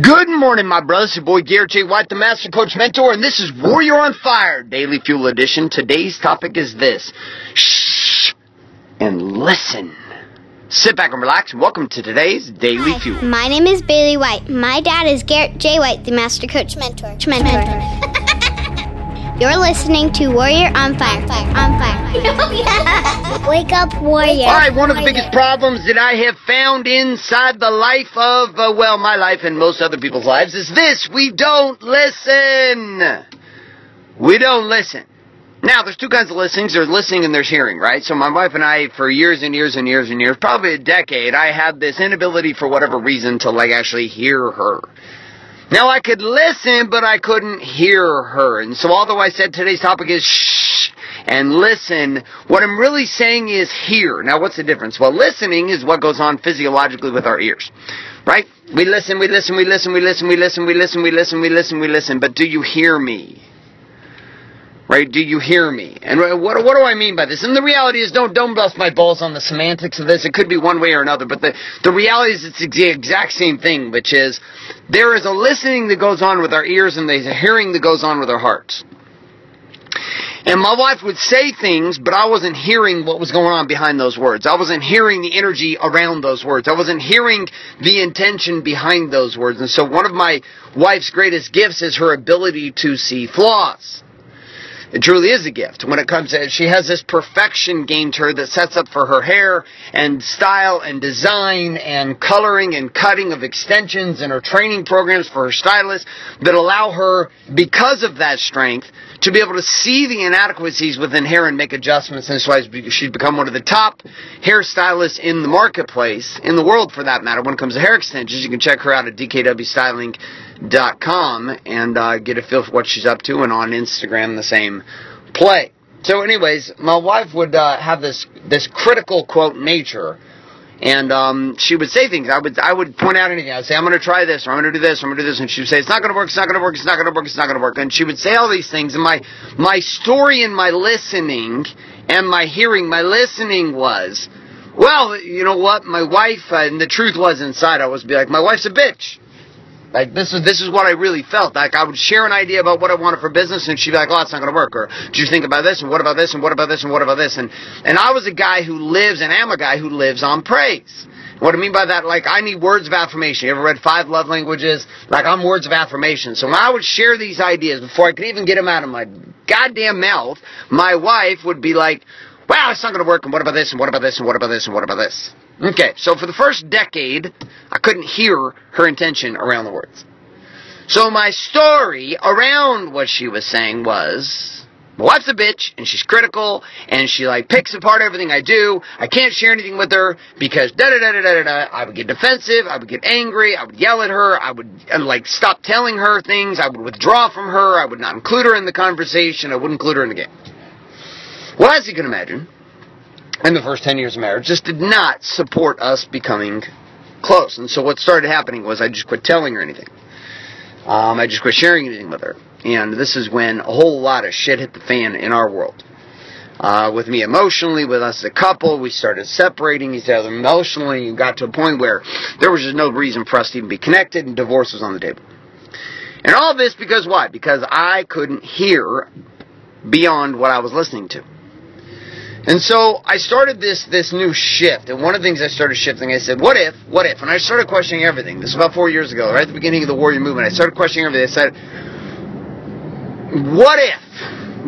Good morning, my brothers. Your boy Garrett J. White, the Master Coach Mentor, and this is Warrior on Fire Daily Fuel Edition. Today's topic is this Shh and listen. Sit back and relax, and welcome to today's Daily Hi, Fuel. my name is Bailey White. My dad is Garrett J. White, the Master Coach Mentor. Mentor. You're listening to Warrior on Fire. Fire. On Fire. Wake up, Warrior. All right, one of the biggest problems that I have found inside the life of, uh, well, my life and most other people's lives is this we don't listen. We don't listen. Now, there's two kinds of listenings. There's listening and there's hearing, right? So my wife and I, for years and years and years and years, probably a decade, I had this inability for whatever reason to like actually hear her. Now I could listen, but I couldn't hear her. And so although I said today's topic is shh and listen, what I'm really saying is hear. Now what's the difference? Well, listening is what goes on physiologically with our ears. Right? We listen, we listen, we listen, we listen, we listen, we listen, we listen, we listen, we listen, but do you hear me? Right? Do you hear me? And what, what do I mean by this? And the reality is, don't don't bust my balls on the semantics of this. It could be one way or another, but the the reality is, it's the exact same thing, which is there is a listening that goes on with our ears, and there's a hearing that goes on with our hearts. And my wife would say things, but I wasn't hearing what was going on behind those words. I wasn't hearing the energy around those words. I wasn't hearing the intention behind those words. And so one of my wife's greatest gifts is her ability to see flaws. It truly is a gift. When it comes to, she has this perfection game to her that sets up for her hair and style and design and coloring and cutting of extensions and her training programs for her stylist that allow her, because of that strength, to be able to see the inadequacies within hair and make adjustments. And that's why she's become one of the top hairstylists in the marketplace, in the world for that matter, when it comes to hair extensions. You can check her out at DKWStyling.com and uh, get a feel for what she's up to, and on Instagram the same play. So, anyways, my wife would uh, have this this critical quote nature, and um, she would say things. I would I would point out anything. I'd say I'm going to try this, or I'm going to do this, or I'm going to do this, and she would say it's not going to work, it's not going to work, it's not going to work, it's not going to work, and she would say all these things. And my my story and my listening and my hearing, my listening was, well, you know what, my wife, uh, and the truth was inside. I was be like, my wife's a bitch. Like this is this is what I really felt. Like I would share an idea about what I wanted for business, and she'd be like, "Oh, it's not going to work." Or, "Do you think about this? And what about this? And what about this? And what about this?" And and I was a guy who lives, and am a guy who lives on praise. What I mean by that, like I need words of affirmation. You ever read Five Love Languages? Like I'm words of affirmation. So when I would share these ideas before I could even get them out of my goddamn mouth, my wife would be like, "Wow, it's not going to work." And what about this? And what about this? And what about this? And what about this? Okay, so for the first decade, I couldn't hear her intention around the words. So my story around what she was saying was, my wife's a bitch, and she's critical, and she like picks apart everything I do. I can't share anything with her because da da da da da da. I would get defensive, I would get angry, I would yell at her, I would like stop telling her things, I would withdraw from her, I would not include her in the conversation, I wouldn't include her in the game. Well, as you can imagine, in the first 10 years of marriage just did not support us becoming close. And so what started happening was I just quit telling her anything. Um, I just quit sharing anything with her. And this is when a whole lot of shit hit the fan in our world. Uh, with me emotionally, with us as a couple, we started separating each other emotionally and got to a point where there was just no reason for us to even be connected and divorce was on the table. And all this because why? Because I couldn't hear beyond what I was listening to. And so I started this this new shift, and one of the things I started shifting, I said, "What if? What if?" And I started questioning everything. This was about four years ago, right at the beginning of the warrior movement. I started questioning everything. I said, "What if?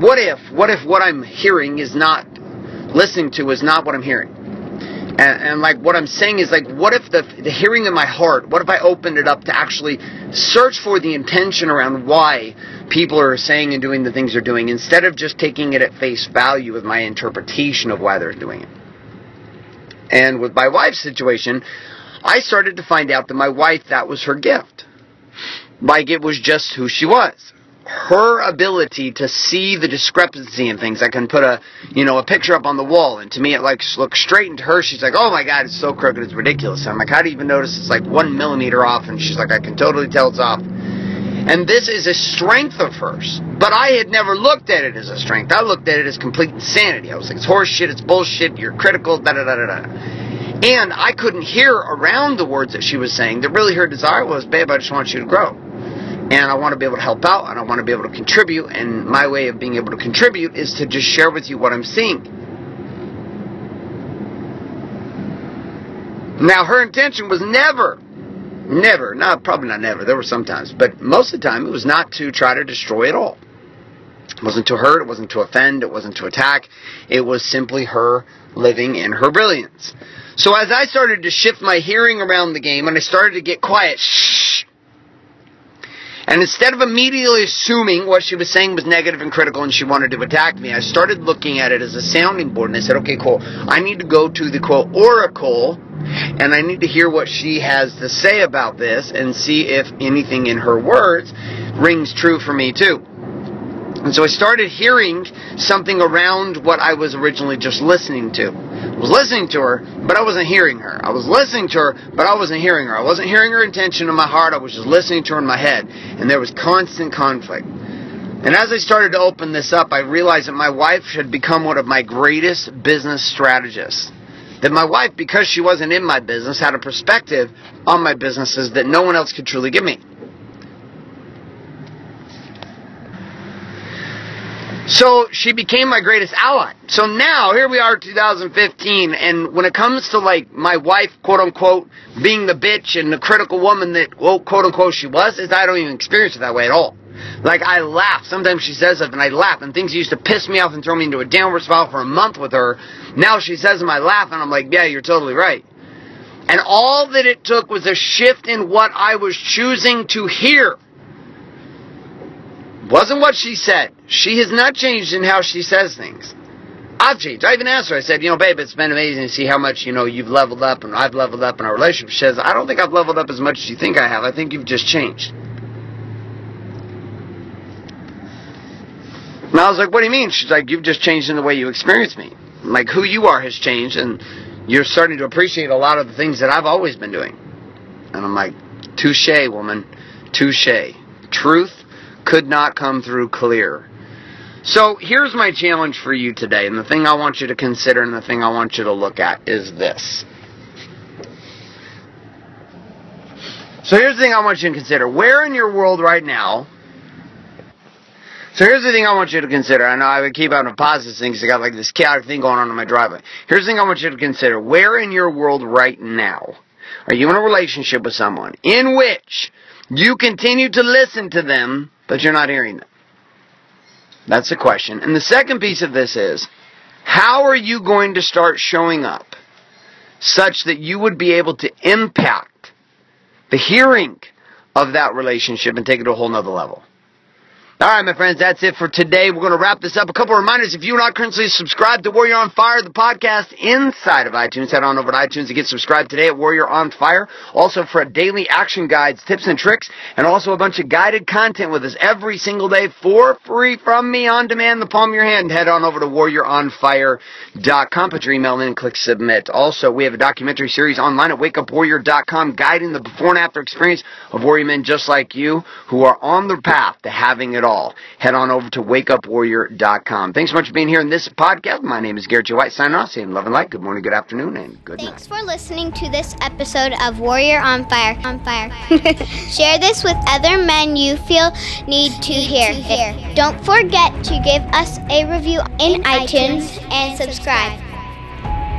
What if? What if what I'm hearing is not listening to is not what I'm hearing?" And, and like what I'm saying is like, what if the the hearing in my heart? What if I opened it up to actually search for the intention around why people are saying and doing the things they're doing instead of just taking it at face value with my interpretation of why they're doing it. And with my wife's situation, I started to find out that my wife, that was her gift. Like it was just who she was. Her ability to see the discrepancy in things. I can put a, you know, a picture up on the wall, and to me it like looks straight into her. She's like, "Oh my God, it's so crooked, it's ridiculous." I'm like, "How do you even notice it's like one millimeter off?" And she's like, "I can totally tell it's off." And this is a strength of hers. But I had never looked at it as a strength. I looked at it as complete insanity. I was like, it's horse shit, it's bullshit, you're critical, da da da da da. And I couldn't hear around the words that she was saying that really her desire was, babe, I just want you to grow. And I want to be able to help out and I want to be able to contribute. And my way of being able to contribute is to just share with you what I'm seeing. Now, her intention was never, never, not probably not never, there were some times, but most of the time it was not to try to destroy it all. It wasn't to hurt, it wasn't to offend, it wasn't to attack. It was simply her living in her brilliance. So as I started to shift my hearing around the game and I started to get quiet, shh, and instead of immediately assuming what she was saying was negative and critical and she wanted to attack me, I started looking at it as a sounding board and I said, okay, cool. I need to go to the quote oracle and I need to hear what she has to say about this and see if anything in her words rings true for me too. And so I started hearing something around what I was originally just listening to. I was listening to her, but I wasn't hearing her. I was listening to her, but I wasn't hearing her. I wasn't hearing her intention in my heart. I was just listening to her in my head. And there was constant conflict. And as I started to open this up, I realized that my wife had become one of my greatest business strategists. That my wife, because she wasn't in my business, had a perspective on my businesses that no one else could truly give me. So she became my greatest ally. So now, here we are 2015, and when it comes to like my wife, quote unquote, being the bitch and the critical woman that, well, quote unquote, she was, is I don't even experience it that way at all. Like I laugh. Sometimes she says something, and I laugh, and things used to piss me off and throw me into a downward spiral for a month with her. Now she says them, I laugh, and I'm like, yeah, you're totally right. And all that it took was a shift in what I was choosing to hear. Wasn't what she said. She has not changed in how she says things. I've changed. I even asked her, I said, you know, babe, it's been amazing to see how much, you know, you've leveled up and I've leveled up in our relationship. She says, I don't think I've leveled up as much as you think I have. I think you've just changed. And I was like, what do you mean? She's like, you've just changed in the way you experience me. Like, who you are has changed and you're starting to appreciate a lot of the things that I've always been doing. And I'm like, touche, woman. Touche. Truth could not come through clear. So here's my challenge for you today, and the thing I want you to consider and the thing I want you to look at is this. So here's the thing I want you to consider. Where in your world right now so here's the thing I want you to consider. I know I would keep on a positive thing because I got like this chaotic thing going on in my driveway. Here's the thing I want you to consider. Where in your world right now are you in a relationship with someone in which you continue to listen to them, but you're not hearing them? That's the question. And the second piece of this is, how are you going to start showing up such that you would be able to impact the hearing of that relationship and take it to a whole nother level? All right, my friends, that's it for today. We're going to wrap this up. A couple of reminders. If you're not currently subscribed to Warrior on Fire, the podcast inside of iTunes, head on over to iTunes and get subscribed today at Warrior on Fire. Also for daily action guides, tips and tricks, and also a bunch of guided content with us every single day for free from me on demand, the palm of your hand. Head on over to warrioronfire.com, put your email in and click submit. Also, we have a documentary series online at wakeupwarrior.com guiding the before and after experience of warrior men just like you who are on the path to having it all. Head on over to wakeupwarrior.com. Thanks so much for being here in this podcast. My name is Garrett J. White, signing off, saying love and light. Good morning, good afternoon, and good Thanks night. Thanks for listening to this episode of Warrior on Fire. On Fire. Share this with other men you feel need to hear. Don't forget to give us a review in, iTunes, and subscribe.